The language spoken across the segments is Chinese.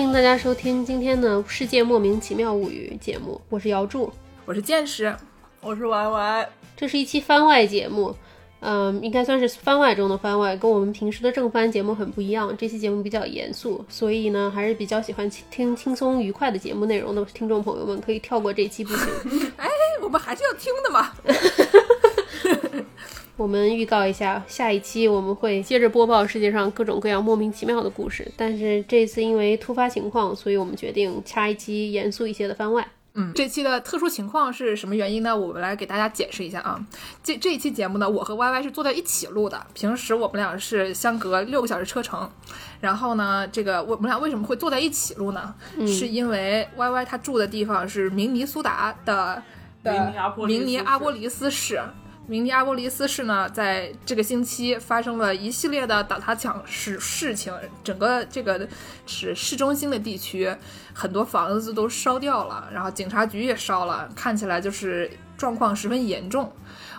欢迎大家收听今天的《世界莫名其妙物语》节目，我是姚柱，我是见识，我是 Y Y。这是一期番外节目，嗯，应该算是番外中的番外，跟我们平时的正番节目很不一样。这期节目比较严肃，所以呢，还是比较喜欢听轻松愉快的节目内容的听众朋友们可以跳过这期不行。哎，我们还是要听的嘛。我们预告一下，下一期我们会接着播报世界上各种各样莫名其妙的故事。但是这次因为突发情况，所以我们决定掐一期严肃一些的番外。嗯，这期的特殊情况是什么原因呢？我们来给大家解释一下啊。这这一期节目呢，我和 Y Y 是坐在一起录的。平时我们俩是相隔六个小时车程。然后呢，这个我们俩为什么会坐在一起录呢？是因为 Y Y 他住的地方是明尼苏达的的明尼阿波利斯市。明尼阿波利斯市呢，在这个星期发生了一系列的打砸抢事事情，整个这个是市中心的地区，很多房子都烧掉了，然后警察局也烧了，看起来就是状况十分严重。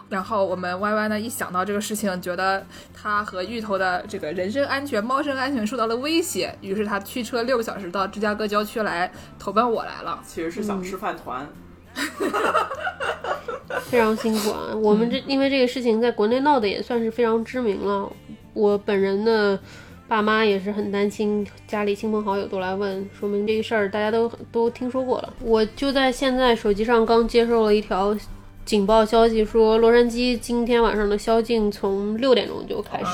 然后我们 Y Y 呢，一想到这个事情，觉得他和芋头的这个人身安全、猫身安全受到了威胁，于是他驱车六个小时到芝加哥郊区来投奔我来了。其实是想吃饭团。非常辛苦啊！我们这因为这个事情在国内闹的也算是非常知名了。我本人的爸妈也是很担心，家里亲朋好友都来问，说明这个事儿大家都都听说过了。我就在现在手机上刚接受了一条警报消息，说洛杉矶今天晚上的宵禁从六点钟就开始，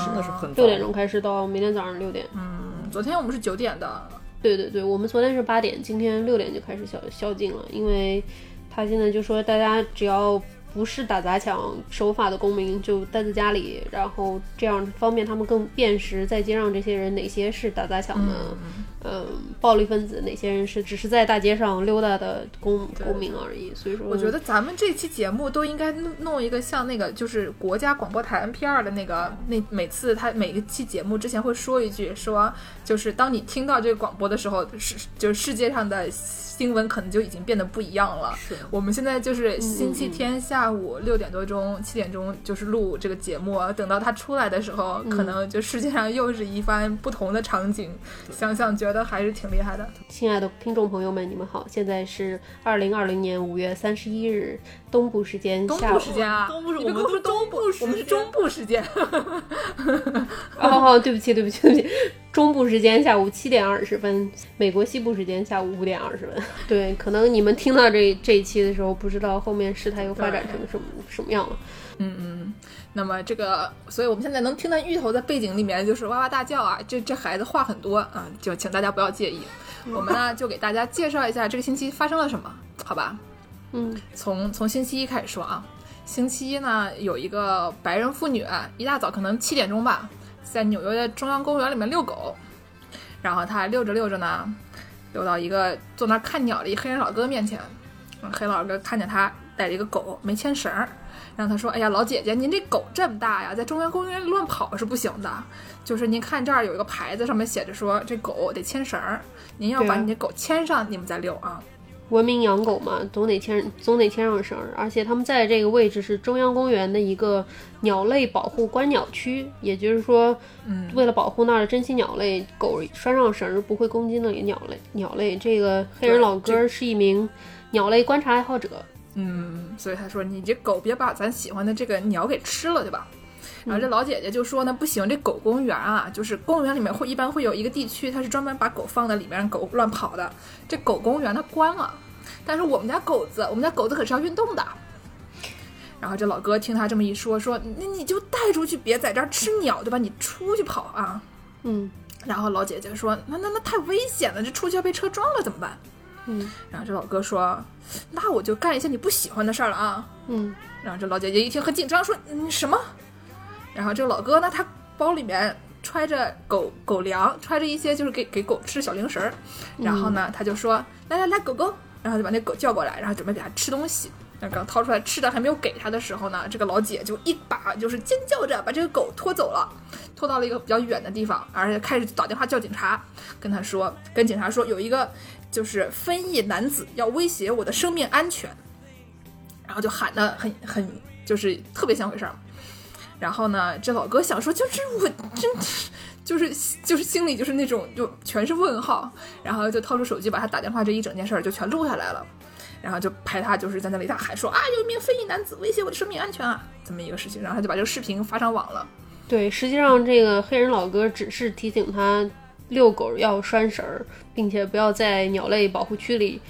六点钟开始到明天早上六点。嗯，昨天我们是九点的。对对对，我们昨天是八点，今天六点就开始宵宵禁了，因为。他现在就说，大家只要不是打砸抢守法的公民，就待在家里，然后这样方便他们更辨识在街上这些人哪些是打砸抢的。嗯，暴力分子哪些人是只是在大街上溜达的公公民而已，所以说我觉得咱们这期节目都应该弄弄一个像那个就是国家广播台 NPR 的那个那每次他每一期节目之前会说一句，说就是当你听到这个广播的时候，是就是世界上的新闻可能就已经变得不一样了。我们现在就是星期天下午六点多钟七点钟就是录这个节目，等到它出来的时候，可能就世界上又是一番不同的场景。想想觉得。还是挺厉害的，亲爱的听众朋友们，你们好！现在是二零二零年五月三十一日东部时间下午时间啊，东部是我们是东部，我们是中部时间。哦，对不起，对不起，对不起，中部时间下午七点二十分，美国西部时间下午五点二十分。对，可能你们听到这这一期的时候，不知道后面事态又发展成什么什么样了。嗯嗯。那么这个，所以我们现在能听到芋头在背景里面就是哇哇大叫啊，这这孩子话很多啊，就请大家不要介意。我们呢就给大家介绍一下这个星期发生了什么，好吧？嗯，从从星期一开始说啊，星期一呢有一个白人妇女一大早可能七点钟吧，在纽约的中央公园里面遛狗，然后他遛着遛着呢，遛到一个坐那看鸟的一黑人老哥面前，黑老哥看见他带着一个狗没牵绳然后他说：“哎呀，老姐姐，您这狗这么大呀，在中央公园乱跑是不行的。就是您看这儿有一个牌子，上面写着说这狗得牵绳儿，您要把你这狗牵上，你们再遛啊。文明养狗嘛，总得牵，总得牵上绳儿。而且他们在这个位置是中央公园的一个鸟类保护观鸟区，也就是说，嗯，为了保护那儿的珍稀鸟类，狗拴上绳儿不会攻击那里鸟类。鸟类，这个黑人老哥是一名鸟类观察爱好者。”嗯，所以他说你这狗别把咱喜欢的这个鸟给吃了，对吧？然后这老姐姐就说呢，不行，这狗公园啊，就是公园里面会一般会有一个地区，它是专门把狗放在里面，让狗乱跑的。这狗公园它关了，但是我们家狗子，我们家狗子可是要运动的。然后这老哥听他这么一说，说那你就带出去，别在这儿吃鸟，对吧？你出去跑啊。嗯。然后老姐姐说，那那那太危险了，这出去要被车撞了怎么办？嗯，然后这老哥说：“那我就干一些你不喜欢的事儿了啊。”嗯，然后这老姐姐一听很紧张，说：“你什么？”然后这个老哥呢，他包里面揣着狗狗粮，揣着一些就是给给狗吃小零食儿。然后呢，他就说：“来来来，狗狗。”然后就把那狗叫过来，然后准备给它吃东西。那刚掏出来吃的还没有给他的时候呢，这个老姐就一把就是尖叫着把这个狗拖走了，拖到了一个比较远的地方，而且开始打电话叫警察，跟他说，跟警察说有一个。就是非裔男子要威胁我的生命安全，然后就喊的很很就是特别像回事儿。然后呢，这老哥想说，就是我真就是就是心里就是那种就全是问号，然后就掏出手机把他打电话这一整件事儿就全录下来了，然后就拍他就是在那里大喊说啊有一名非裔男子威胁我的生命安全啊这么一个事情，然后他就把这个视频发上网了。对，实际上这个黑人老哥只是提醒他遛狗要拴绳儿，并且不要在鸟类保护区里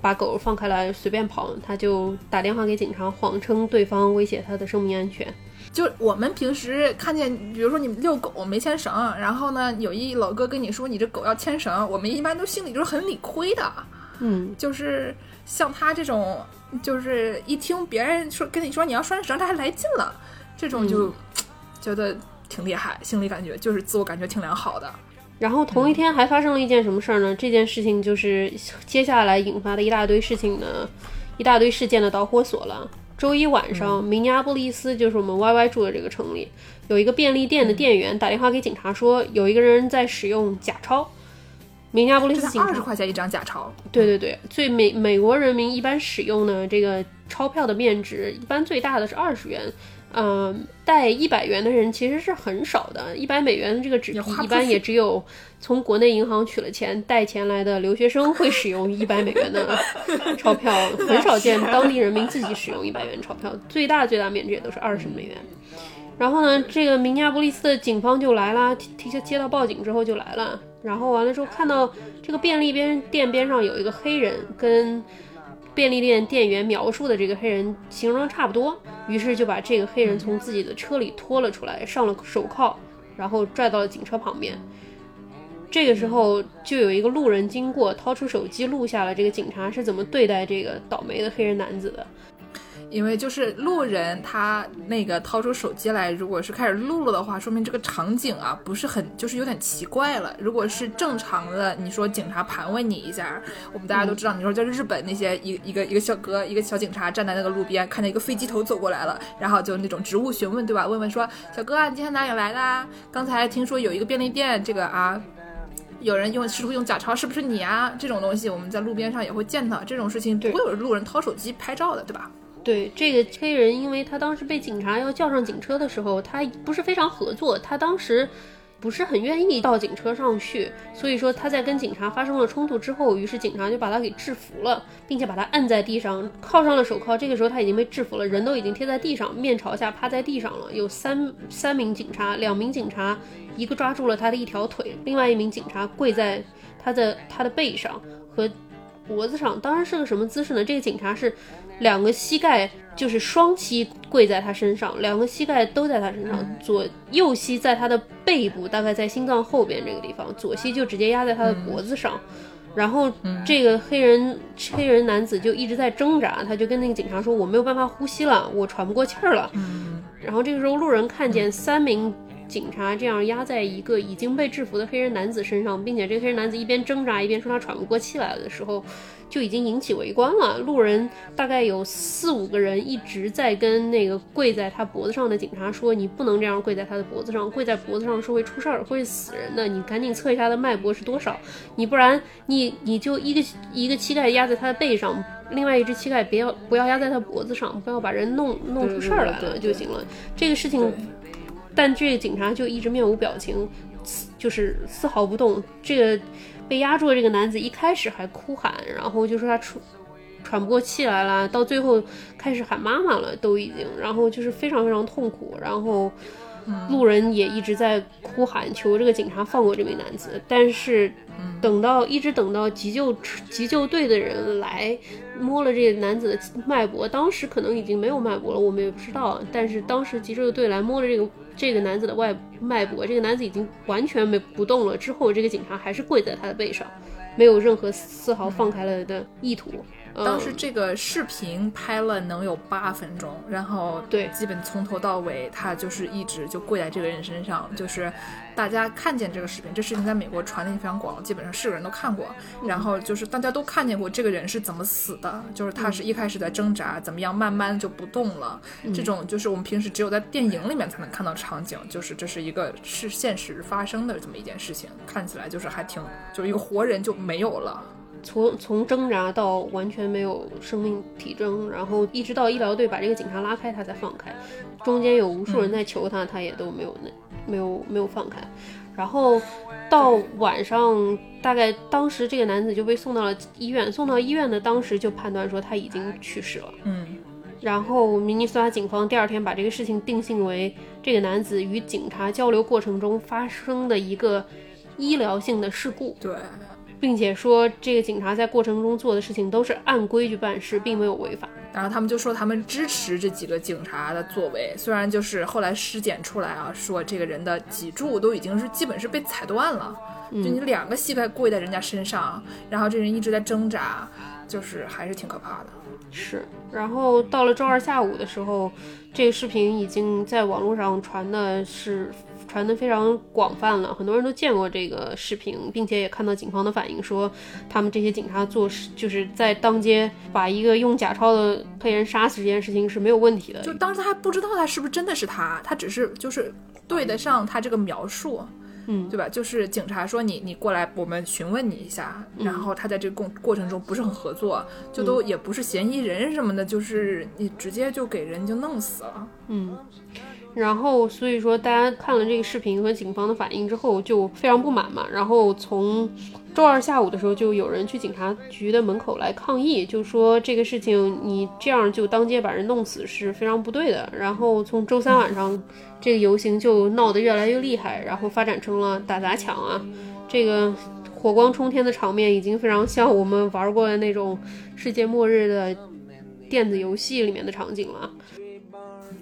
把狗放开来随便跑，他就打电话给警察，谎称对方威胁他的生命安全。就我们平时看见，比如说你们遛狗没牵绳，然后呢有一老哥跟你说你这狗要牵绳，我们一般都心里就是很理亏的。嗯，就是像他这种，就是一听别人说跟你说你要拴绳，他还来劲了，这种就觉得挺厉害，心里感觉就是自我感觉挺良好的。然后同一天还发生了一件什么事儿呢？这件事情就是接下来引发的一大堆事情呢一大堆事件的导火索了。周一晚上，明尼阿波利斯就是我们 Y Y 住的这个城里，有一个便利店的店员打电话给警察说，有一个人在使用假钞。明尼阿波利斯警察二十块钱一张假钞，对对对，最美美国人民一般使用的这个钞票的面值，一般最大的是二十元，嗯、带一百元的人其实是很少的，一百美元的这个纸币一般也只有从国内银行取了钱带钱来的留学生会使用 一百美元的钞票，很少见当地人民自己使用一百元钞票，最大最大面值也都是二十美元。然后呢，这个明尼阿波利斯的警方就来啦，提提接到报警之后就来了，然后完了之后看到这个便利边店边上有一个黑人，跟便利店店员描述的这个黑人形容差不多，于是就把这个黑人从自己的车里拖了出来，上了手铐，然后拽到了警车旁边。这个时候，就有一个路人经过，掏出手机录下了这个警察是怎么对待这个倒霉的黑人男子的。因为就是路人他那个掏出手机来，如果是开始录了的话，说明这个场景啊不是很就是有点奇怪了。如果是正常的，你说警察盘问你一下，我们大家都知道，你说在日本那些一一个一个小哥一个小警察站在那个路边，看见一个飞机头走过来了，然后就那种职务询问，对吧？问问说小哥啊，你今天哪里来的啊？刚才听说有一个便利店，这个啊。有人用试图用假钞，是不是你啊？这种东西我们在路边上也会见到，这种事情不会有路人掏手机拍照的，对吧？对这个黑人，因为他当时被警察要叫上警车的时候，他不是非常合作，他当时不是很愿意到警车上去，所以说他在跟警察发生了冲突之后，于是警察就把他给制服了，并且把他按在地上，铐上了手铐。这个时候他已经被制服了，人都已经贴在地上，面朝下趴在地上了。有三三名警察，两名警察，一个抓住了他的一条腿，另外一名警察跪在他的他的背上和脖子上。当然是个什么姿势呢？这个警察是。两个膝盖就是双膝跪在他身上，两个膝盖都在他身上，左右膝在他的背部，大概在心脏后边这个地方，左膝就直接压在他的脖子上。然后这个黑人黑人男子就一直在挣扎，他就跟那个警察说：“我没有办法呼吸了，我喘不过气儿了。”然后这个时候路人看见三名警察这样压在一个已经被制服的黑人男子身上，并且这个黑人男子一边挣扎一边说他喘不过气来的时候。就已经引起围观了。路人大概有四五个人一直在跟那个跪在他脖子上的警察说：“你不能这样跪在他的脖子上，跪在脖子上是会出事儿，会死人的。你赶紧测一下他的脉搏是多少，你不然你你就一个一个膝盖压在他的背上，另外一只膝盖别要不要压在他脖子上，不要把人弄弄出事儿来了就行了。这个事情，但这个警察就一直面无表情，就是丝毫不动。这个。被压住的这个男子一开始还哭喊，然后就说他喘喘不过气来了，到最后开始喊妈妈了，都已经，然后就是非常非常痛苦，然后路人也一直在哭喊求这个警察放过这名男子，但是等到一直等到急救急救队的人来摸了这个男子的脉搏，当时可能已经没有脉搏了，我们也不知道，但是当时急救队来摸了这个。这个男子的外脉搏，这个男子已经完全没不动了。之后，这个警察还是跪在他的背上，没有任何丝毫放开了的意图。当时这个视频拍了能有八分钟，然后对，基本从头到尾他就是一直就跪在这个人身上，就是大家看见这个视频，这视频在美国传的也非常广，基本上是个人都看过。然后就是大家都看见过这个人是怎么死的，就是他是一开始在挣扎，怎么样慢慢就不动了。这种就是我们平时只有在电影里面才能看到场景，就是这是一个是现实发生的这么一件事情，看起来就是还挺，就是一个活人就没有了。从从挣扎到完全没有生命体征，然后一直到医疗队把这个警察拉开，他才放开。中间有无数人在求他，他也都没有那没有没有放开。然后到晚上，大概当时这个男子就被送到了医院，送到医院的当时就判断说他已经去世了。嗯然后明尼苏达警方第二天把这个事情定性为这个男子与警察交流过程中发生的一个医疗性的事故，对，并且说这个警察在过程中做的事情都是按规矩办事，并没有违法。然后他们就说他们支持这几个警察的作为，虽然就是后来尸检出来啊，说这个人的脊柱都已经是基本是被踩断了，就你两个膝盖跪在人家身上，然后这人一直在挣扎，就是还是挺可怕的。是，然后到了周二下午的时候，这个视频已经在网络上传的是传得非常广泛了，很多人都见过这个视频，并且也看到警方的反应，说他们这些警察做事就是在当街把一个用假钞的黑人杀死这件事情是没有问题的。就当时他还不知道他是不是真的是他，他只是就是对得上他这个描述。嗯对吧？就是警察说你你过来，我们询问你一下，然后他在这个过过程中不是很合作，就都也不是嫌疑人什么的，就是你直接就给人就弄死了。嗯，然后所以说大家看了这个视频和警方的反应之后就非常不满嘛，然后从周二下午的时候就有人去警察局的门口来抗议，就说这个事情你这样就当街把人弄死是非常不对的。然后从周三晚上这个游行就闹得越来越厉害，然后发展成了打砸抢啊，这个。火光冲天的场面已经非常像我们玩过的那种世界末日的电子游戏里面的场景了。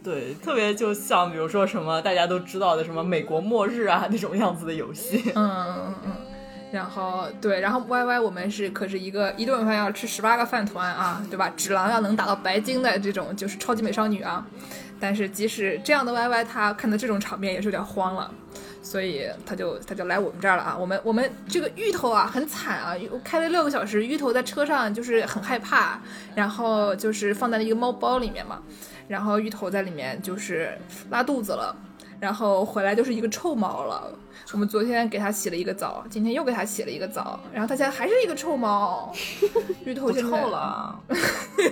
对，特别就像比如说什么大家都知道的什么美国末日啊那种样子的游戏。嗯嗯嗯。然后对，然后 Y Y 我们是可是一个一顿饭要吃十八个饭团啊，对吧？纸狼要能打到白金的这种就是超级美少女啊。但是即使这样的 Y Y，他看到这种场面也是有点慌了，所以他就他就来我们这儿了啊。我们我们这个芋头啊很惨啊，开了六个小时，芋头在车上就是很害怕，然后就是放在了一个猫包里面嘛，然后芋头在里面就是拉肚子了，然后回来就是一个臭猫了。我们昨天给它洗了一个澡，今天又给它洗了一个澡，然后它现在还是一个臭猫。芋头现在臭了，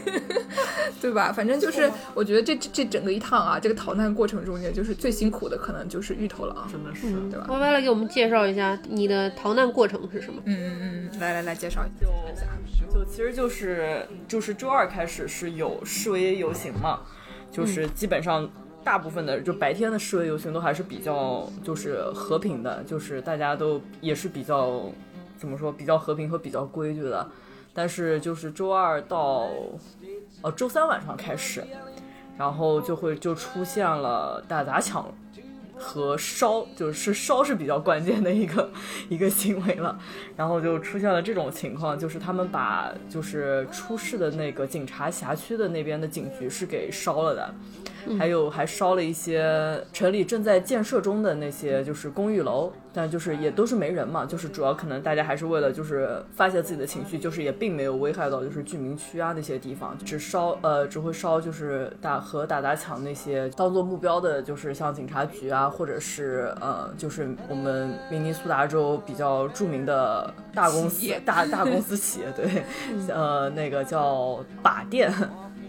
对吧？反正就是，我觉得这这整个一趟啊，这个逃难过程中间，就是最辛苦的可能就是芋头了啊。真的是，对吧？歪歪来给我们介绍一下你的逃难过程是什么？嗯嗯嗯，来来来，介绍一下。就其实就是就是周二开始是有示威游行嘛，就是基本上。大部分的就白天的示威游行都还是比较就是和平的，就是大家都也是比较怎么说比较和平和比较规矩的。但是就是周二到呃周三晚上开始，然后就会就出现了打砸抢和烧，就是烧是比较关键的一个 一个行为了。然后就出现了这种情况，就是他们把就是出事的那个警察辖区的那边的警局是给烧了的。还有还烧了一些城里正在建设中的那些就是公寓楼，但就是也都是没人嘛，就是主要可能大家还是为了就是发泄自己的情绪，就是也并没有危害到就是居民区啊那些地方，只烧呃只会烧就是打和打砸抢那些当做目标的，就是像警察局啊，或者是呃就是我们明尼苏达州比较著名的大公司大大公司企业，对，呃那个叫靶店。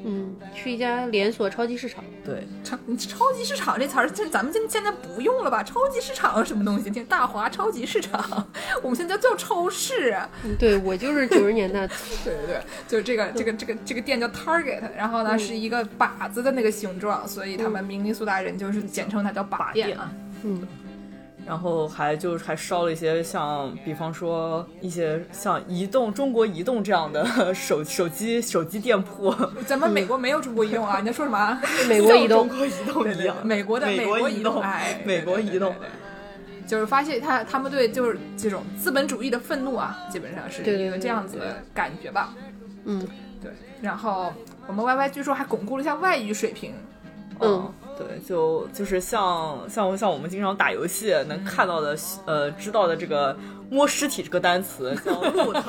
嗯，去一家连锁超级市场。对，超超级市场这词儿，这咱们现现在不用了吧？超级市场什么东西？大华超级市场，我们现在叫超市。对，我就是九十年代。对对对，就是这个这个这个这个店叫 Target，然后呢是一个靶子的那个形状，所以他们明尼苏达人就是简称它叫靶店啊。嗯。然后还就还烧了一些像，比方说一些像移动中国移动这样的 手手机手机店铺。咱们美国没有中国移动啊！你在说什么？美国移动，中国移动一样。美国的美国移动，哎，美国移动。就是发现他他们对就是这种资本主义的愤怒啊，基本上是一个这样子的感觉吧。嗯，对。然后我们 Y Y 据说还巩固了一下外语水平。嗯。对，就就是像像像我们经常打游戏能看到的，呃，知道的这个摸尸体这个单词叫 loot，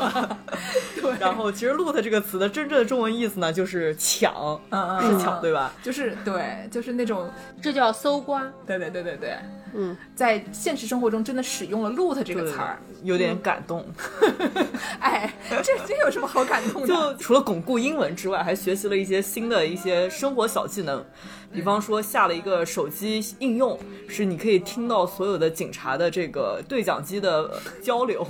对，然后其实 loot 这个词的真正的中文意思呢就是抢，嗯嗯，是抢对吧？就是对，就是那种这叫搜刮，对对对对对。嗯，在现实生活中真的使用了 “loot” 这个词儿，有点感动。哎，这这有什么好感动的？就除了巩固英文之外，还学习了一些新的一些生活小技能。比方说下了一个手机应用，是你可以听到所有的警察的这个对讲机的交流，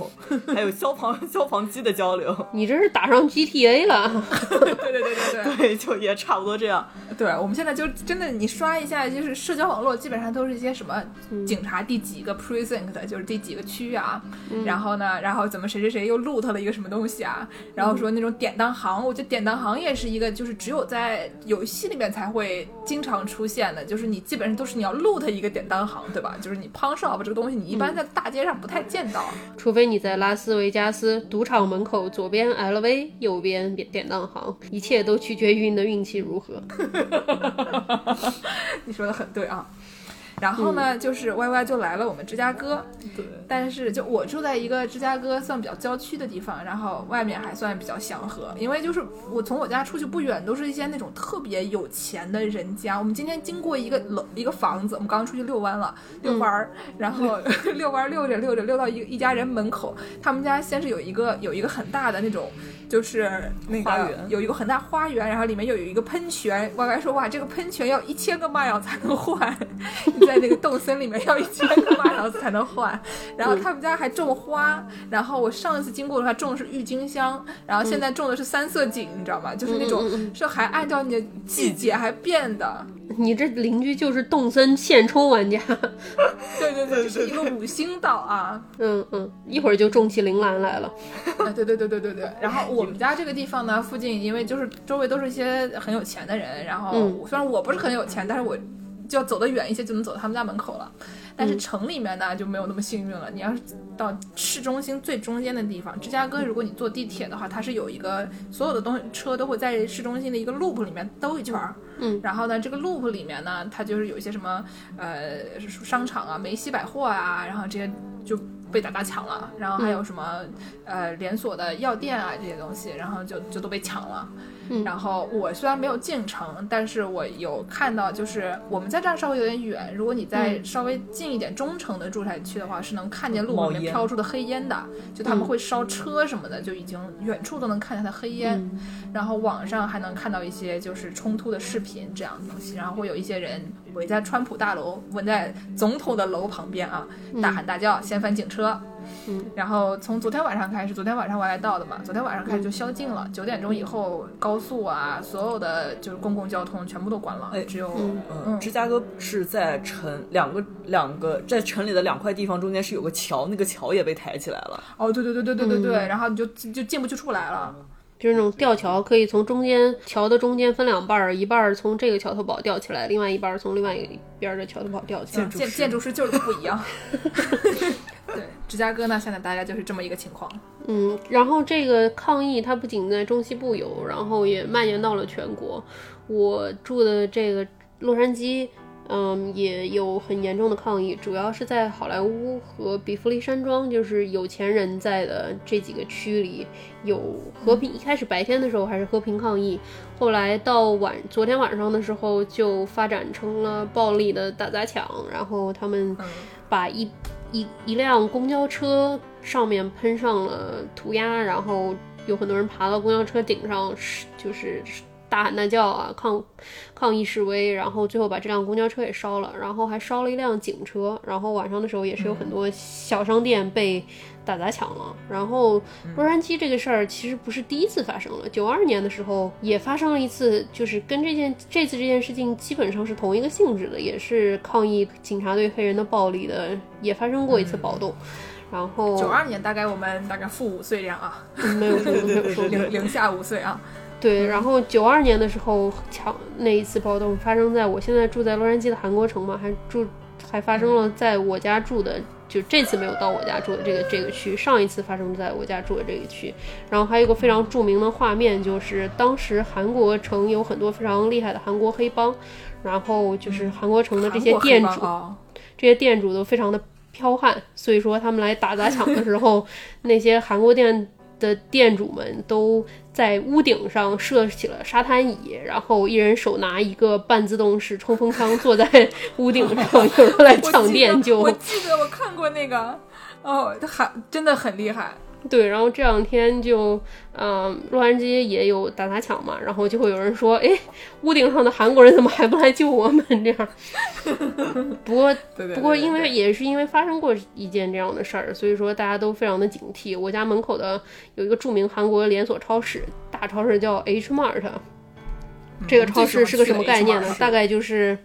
还有消防 消防机的交流。你这是打上 GTA 了？对对对对对对，就也差不多这样。对，我们现在就真的，你刷一下，就是社交网络，基本上都是一些什么警察第几个 precinct，就是第几个区啊，然后呢，然后怎么谁谁谁又 loot 了一个什么东西啊，然后说那种典当行，我觉得典当行也是一个，就是只有在游戏里面才会经常。常出现的，就是你基本上都是你要 loot 一个典当行，对吧？就是你 pawn shop 这个东西，你一般在大街上不太见到，除非你在拉斯维加斯赌场门口左边 LV，右边典典当行，一切都取决于你的运气如何。你说的很对啊。然后呢，就是 Y Y 就来了我们芝加哥，对，但是就我住在一个芝加哥算比较郊区的地方，然后外面还算比较祥和，因为就是我从我家出去不远都是一些那种特别有钱的人家。我们今天经过一个楼一个房子，我们刚刚出去遛弯了，遛弯儿，然后 遛弯遛着遛着遛到一一家人门口，他们家先是有一个有一个很大的那种。就是那个有一个很大花园，然后里面又有一个喷泉。歪歪说：“哇，这个喷泉要一千个玛瑙才能换，在那个洞森里面要一千个玛瑙才能换。”然后他们家还种花，然后我上一次经过的话种的是郁金香，然后现在种的是三色堇，你知道吗？就是那种是还按照你的季节还变的。你这邻居就是动森现充玩家，对对对，是一个五星岛啊，嗯嗯，一会儿就种起铃兰来了，对对对对对对。然后我们家这个地方呢，附近因为就是周围都是一些很有钱的人，然后虽然我不是很有钱，但是我就要走得远一些就能走到他们家门口了。但是城里面呢就没有那么幸运了。你要是到市中心最中间的地方，芝加哥，如果你坐地铁的话，它是有一个所有的东西车都会在市中心的一个 loop 里面兜一圈儿。嗯，然后呢，这个 loop 里面呢，它就是有一些什么呃商场啊、梅西百货啊，然后这些就被大家抢了。然后还有什么呃连锁的药店啊这些东西，然后就就都被抢了。然后我虽然没有进城，但是我有看到，就是我们在这儿稍微有点远。如果你在稍微近一点中城的住宅区的话，是能看见路里面飘出的黑烟的，就他们会烧车什么的，就已经远处都能看见它黑烟。然后网上还能看到一些就是冲突的视频这样的东西，然后会有一些人围在川普大楼，围在总统的楼旁边啊，大喊大叫，掀翻警车。嗯，然后从昨天晚上开始，昨天晚上我来到的嘛，昨天晚上开始就宵禁了，九点钟以后高速啊，所有的就是公共交通全部都关了，只有嗯，芝加哥是在城两个两个在城里的两块地方中间是有个桥，那个桥也被抬起来了。哦，对对对对对对对，然后你就就进不去出来了。就是那种吊桥，可以从中间桥的中间分两半儿，一半儿从这个桥头堡吊起来，另外一半儿从另外一个边的桥头堡吊起来。建建筑师就是不一样。对，芝加哥呢，现在大概就是这么一个情况。嗯，然后这个抗议它不仅在中西部有，然后也蔓延到了全国。我住的这个洛杉矶。嗯，也有很严重的抗议，主要是在好莱坞和比弗利山庄，就是有钱人在的这几个区里有和平。一开始白天的时候还是和平抗议，后来到晚昨天晚上的时候就发展成了暴力的打砸抢，然后他们把一一一辆公交车上面喷上了涂鸦，然后有很多人爬到公交车顶上，是就是。大喊大叫啊，抗抗议示威，然后最后把这辆公交车也烧了，然后还烧了一辆警车，然后晚上的时候也是有很多小商店被打砸抢了。然后洛杉矶这个事儿其实不是第一次发生了，九二年的时候也发生了一次，就是跟这件这次这件事情基本上是同一个性质的，也是抗议警察对黑人的暴力的，也发生过一次暴动。然后九二年大概我们大概负五岁这样啊，没有没有没有 零零下五岁啊。对，然后九二年的时候抢那一次暴动发生在我现在住在洛杉矶的韩国城嘛，还住还发生了在我家住的，就这次没有到我家住的这个这个区，上一次发生在我家住的这个区。然后还有一个非常著名的画面，就是当时韩国城有很多非常厉害的韩国黑帮，然后就是韩国城的这些店主，这些店主都非常的剽悍，所以说他们来打砸抢的时候，那些韩国店。的店主们都在屋顶上设起了沙滩椅，然后一人手拿一个半自动式冲锋枪，坐在 屋顶上，有人来抢店就。我记得我看过那个，哦，他很真的很厉害。对，然后这两天就，嗯，洛杉矶也有打砸抢嘛，然后就会有人说，哎，屋顶上的韩国人怎么还不来救我们？这样。不过，不过因为也是因为发生过一件这样的事儿，所以说大家都非常的警惕。我家门口的有一个著名韩国连锁超市，大超市叫 H Mart，这个超市是个什么概念呢？大概就是。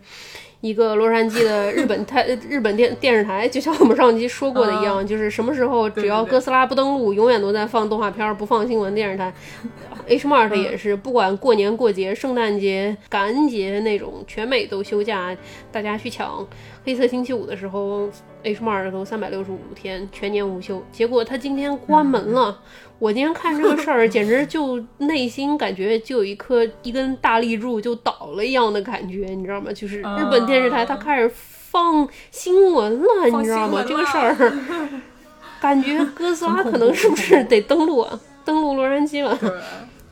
一个洛杉矶的日本台 日本电电视台，就像我们上期说过的一样，就是什么时候只要哥斯拉不登陆，永远都在放动画片，不放新闻。电视台 H Mart 也是，不管过年过节、圣诞节、感恩节那种，全美都休假，大家去抢。黑色星期五的时候，H Mart 都三百六十五天全年无休。结果他今天关门了。我今天看这个事儿，简直就内心感觉就有一颗一根大立柱就倒了一样的感觉，你知道吗？就是日本电视台它开始放新闻了，你知道吗？这个事儿，感觉哥斯拉可能是不是得登陆啊？登陆洛杉矶了。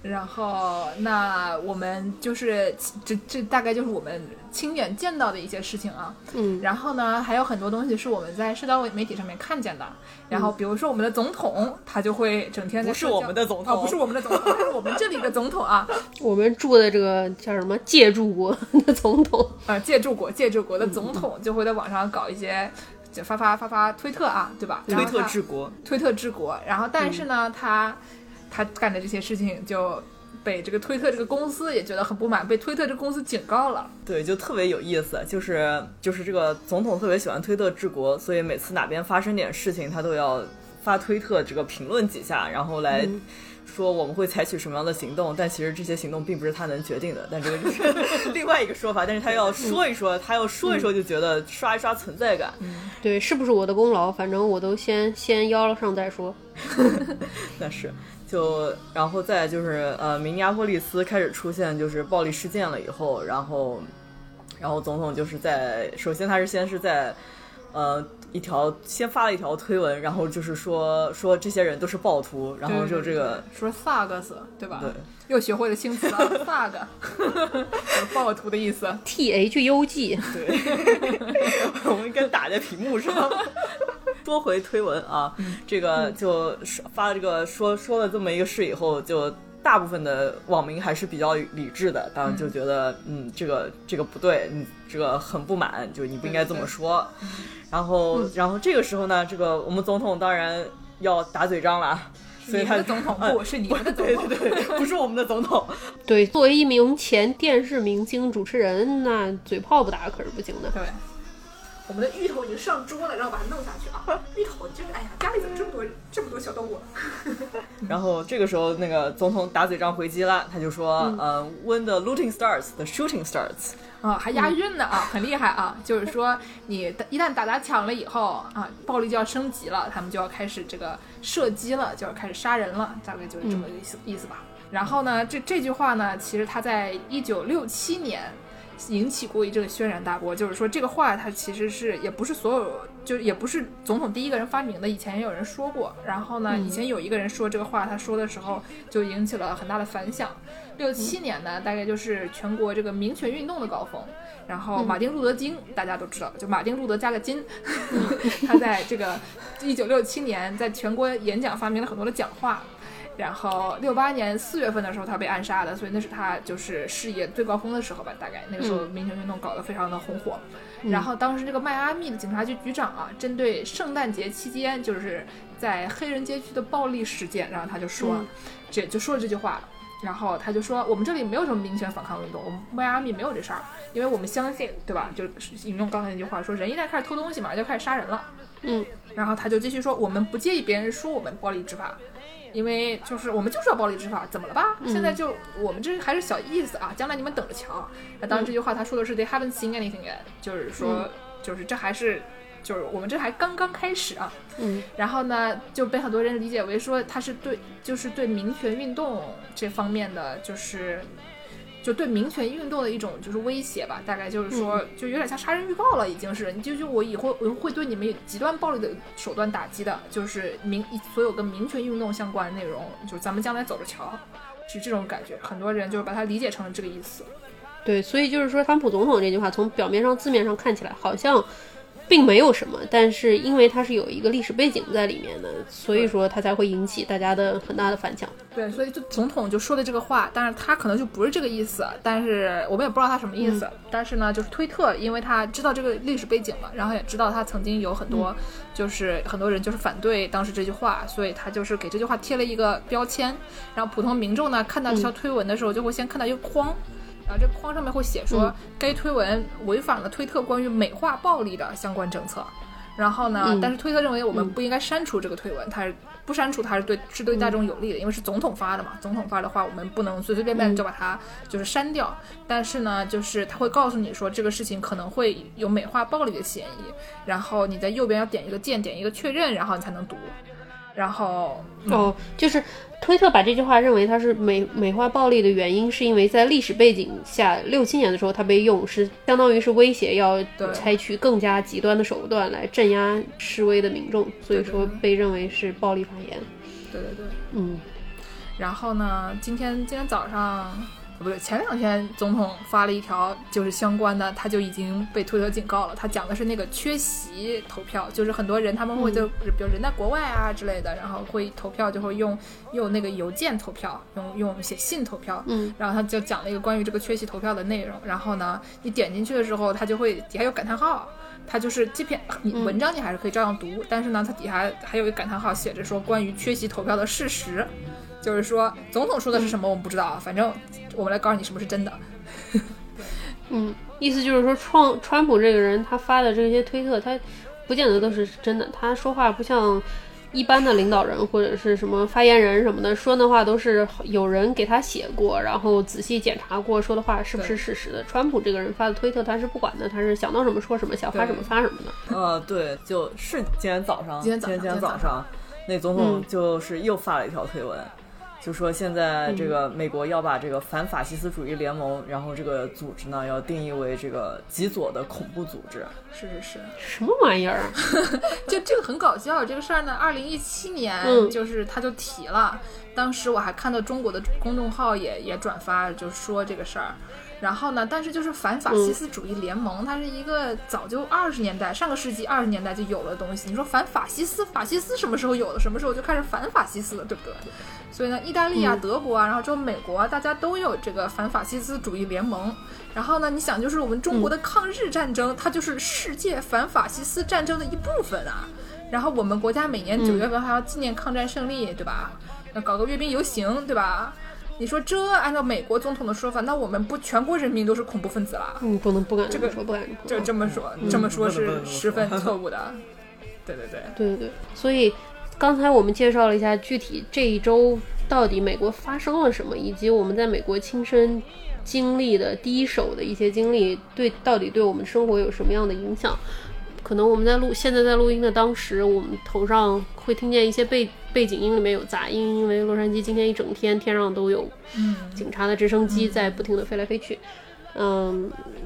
然后，那我们就是这这大概就是我们亲眼见到的一些事情啊。嗯。然后呢，还有很多东西是我们在社交媒体上面看见的。然后，比如说我们的总统，他就会整天在不是我们的总统，不是我们的总统，是我们这里的总统啊。我们住的这个叫什么 借助国的总统啊，借助国借助国的总统就会在网上搞一些，就发发发发推特啊，对吧？推特治国，推特治国。然后，但是呢，他。他干的这些事情就被这个推特这个公司也觉得很不满，被推特这个公司警告了。对，就特别有意思，就是就是这个总统特别喜欢推特治国，所以每次哪边发生点事情，他都要发推特这个评论几下，然后来说我们会采取什么样的行动。但其实这些行动并不是他能决定的，但这个就是 另外一个说法。但是他要说一说，他要说一说，就觉得刷一刷存在感。对，是不是我的功劳？反正我都先先邀了上再说。那是。就然后再就是呃，明尼阿波利斯开始出现就是暴力事件了以后，然后，然后总统就是在首先他是先是在呃一条先发了一条推文，然后就是说说这些人都是暴徒，然后就这个说 thugs 对吧？对，又学会了新词 了 thug，暴徒的意思。T h u g，对，我们应该打在屏幕上。说回推文啊，这个就发了这个说说了这么一个事以后，就大部分的网民还是比较理智的，当然就觉得嗯，这个这个不对，你这个很不满，就你不应该这么说。然后然后这个时候呢，这个我们总统当然要打嘴仗了，所以他的总统不是你们的总统，对对对，不是我们的总统。对，作为一名前电视明星主持人，那嘴炮不打可是不行的。对。我们的芋头已经上桌了，然后把它弄下去啊！芋头就是，哎呀，家里怎么这么多这么多小动物？然后这个时候，那个总统打嘴仗回击了，他就说：“呃，When the looting starts, the shooting starts。”啊，还押韵呢啊，很厉害啊！就是说，你一旦打砸抢了以后啊，暴力就要升级了，他们就要开始这个射击了，就要开始杀人了，大概就是这么个意思意思吧。然后呢，这这句话呢，其实他在一九六七年。引起过一阵轩然大波，就是说这个话它其实是也不是所有，就也不是总统第一个人发明的，以前也有人说过。然后呢，以前有一个人说这个话，他说的时候就引起了很大的反响。六七年呢，大概就是全国这个民权运动的高峰。然后马丁路德金大家都知道，就马丁路德加个金，他在这个一九六七年在全国演讲，发明了很多的讲话。然后六八年四月份的时候，他被暗杀的，所以那是他就是事业最高峰的时候吧，大概那个时候民权运动搞得非常的红火。然后当时这个迈阿密的警察局局长啊，针对圣诞节期间就是在黑人街区的暴力事件，然后他就说，这就说了这句话，然后他就说我们这里没有什么民权反抗运动，我们迈阿密没有这事儿，因为我们相信，对吧？就引用刚才那句话说，人一旦开始偷东西嘛，就开始杀人了。嗯，然后他就继续说，我们不介意别人说我们暴力执法。因为就是我们就是要暴力执法，怎么了吧？现在就我们这还是小意思啊，将来你们等着瞧。那当然这句话他说的是 They haven't seen anything yet，就是说就是这还是就是我们这还刚刚开始啊。嗯。然后呢就被很多人理解为说他是对就是对民权运动这方面的就是就对民权运动的一种就是威胁吧，大概就是说，就有点像杀人预告了，已经是，就就我以后我会对你们有极端暴力的手段打击的，就是民所有跟民权运动相关的内容，就是咱们将来走着瞧，是这种感觉，很多人就是把它理解成了这个意思。对，所以就是说，川普总统这句话从表面上字面上看起来好像。并没有什么，但是因为它是有一个历史背景在里面的，所以说它才会引起大家的很大的反响。对，所以就总统就说的这个话，但是他可能就不是这个意思，但是我们也不知道他什么意思。但是呢，就是推特，因为他知道这个历史背景嘛，然后也知道他曾经有很多，就是很多人就是反对当时这句话，所以他就是给这句话贴了一个标签。然后普通民众呢，看到这条推文的时候，就会先看到一个框。然后这框上面会写说，该推文违反了推特关于美化暴力的相关政策。然后呢，但是推特认为我们不应该删除这个推文，它是不删除，它是对是对大众有利的，因为是总统发的嘛。总统发的话，我们不能随随便便就把它就是删掉。但是呢，就是他会告诉你说，这个事情可能会有美化暴力的嫌疑。然后你在右边要点一个键，点一个确认，然后你才能读。然后哦，就是推特把这句话认为它是美美化暴力的原因，是因为在历史背景下，六七年的时候它被用是相当于是威胁要采取更加极端的手段来镇压示威的民众，所以说被认为是暴力发言。对对对，嗯。然后呢，今天今天早上。不是前两天总统发了一条，就是相关的，他就已经被推特警告了。他讲的是那个缺席投票，就是很多人他们会就比如人在国外啊之类的，然后会投票就会用用那个邮件投票，用用写信投票。嗯，然后他就讲了一个关于这个缺席投票的内容。然后呢，你点进去的时候，他就会底下有感叹号，他就是这篇你文章你还是可以照样读，但是呢，它底下还有一个感叹号，写着说关于缺席投票的事实。就是说，总统说的是什么我们不知道啊，反正我们来告诉你什么是真的。嗯，意思就是说，创川普这个人他发的这些推特，他不见得都是真的。他说话不像一般的领导人或者是什么发言人什么的，说的话都是有人给他写过，然后仔细检查过，说的话是不是事实的。川普这个人发的推特，他是不管的，他是想到什么说什么，想发什么发什么的。呃，对，就是今天早上，今天早上，今天早上，那总统就是又发了一条推文。就说现在这个美国要把这个反法西斯主义联盟，然后这个组织呢要定义为这个极左的恐怖组织。是是是，什么玩意儿？就这个很搞笑。这个事儿呢，二零一七年就是他就提了，当时我还看到中国的公众号也也转发，就说这个事儿。然后呢？但是就是反法西斯主义联盟，它是一个早就二十年代、上个世纪二十年代就有了东西。你说反法西斯，法西斯什么时候有的？什么时候就开始反法西斯了，对不对？所以呢，意大利啊、德国啊，然后之后美国啊，大家都有这个反法西斯主义联盟。然后呢，你想，就是我们中国的抗日战争，它就是世界反法西斯战争的一部分啊。然后我们国家每年九月份还要纪念抗战胜利，对吧？要搞个阅兵游行，对吧？你说这按照美国总统的说法，那我们不全国人民都是恐怖分子啦？嗯，不能不敢这个说，不敢就这么说，这么说是十分错误的。对对对，对对对。所以刚才我们介绍了一下具体这一周到底美国发生了什么，以及我们在美国亲身经历的第一手的一些经历，对到底对我们生活有什么样的影响？可能我们在录现在在录音的当时，我们头上会听见一些背背景音里面有杂音，因为洛杉矶今天一整天天上都有警察的直升机在不停的飞来飞去。嗯，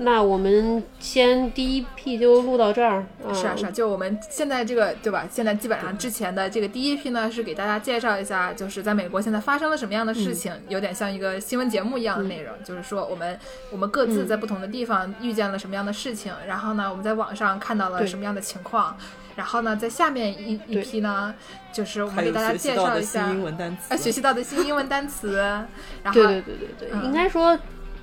那我们先第一批就录到这儿。是啊是啊，就我们现在这个对吧？现在基本上之前的这个第一批呢，是给大家介绍一下，就是在美国现在发生了什么样的事情，有点像一个新闻节目一样的内容。就是说我们我们各自在不同的地方遇见了什么样的事情，然后呢，我们在网上看到了什么样的情况，然后呢，在下面一一批呢，就是我们给大家介绍一下啊，学习到的新英文单词。然后对对对对对，应该说。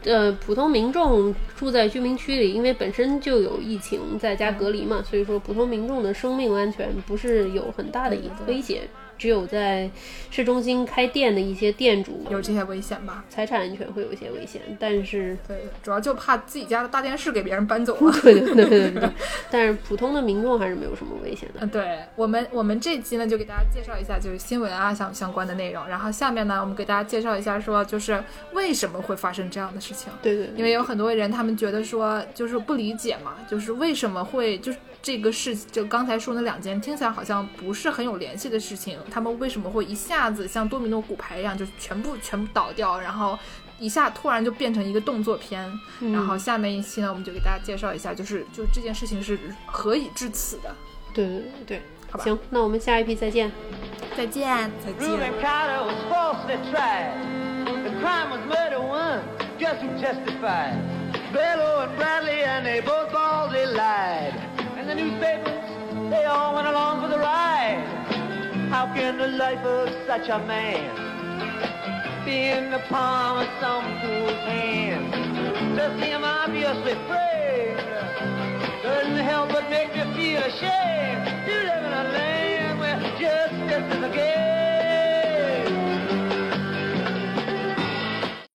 呃，普通民众住在居民区里，因为本身就有疫情在家隔离嘛，所以说普通民众的生命安全不是有很大的一个威胁。只有在市中心开店的一些店主有这些危险吧，财产安全会有一些危险，但是对，主要就怕自己家的大电视给别人搬走了。对对对对对，但是普通的民众还是没有什么危险的。嗯，对我们我们这期呢就给大家介绍一下就是新闻啊相相关的内容，然后下面呢我们给大家介绍一下说就是为什么会发生这样的事情。对对，因为有很多人他们觉得说就是不理解嘛，就是为什么会就是。这个事就刚才说那两件听起来好像不是很有联系的事情，他们为什么会一下子像多米诺骨牌一样就全部全部倒掉，然后一下突然就变成一个动作片。然后下面一期呢，我们就给大家介绍一下，就是就这件事情是何以至此的。对对对对，好吧行，那我们下一批再见。再见。再见。Carter was falsely tried. The crime was murder one, just who testified. Bello and Bradley, and they both baldly lied. And the newspapers, they all went along for the ride. How can the life of such a man be in the palm of some fool's hand? To seem obviously framed doesn't help but make you feel ashamed. You live in a land where justice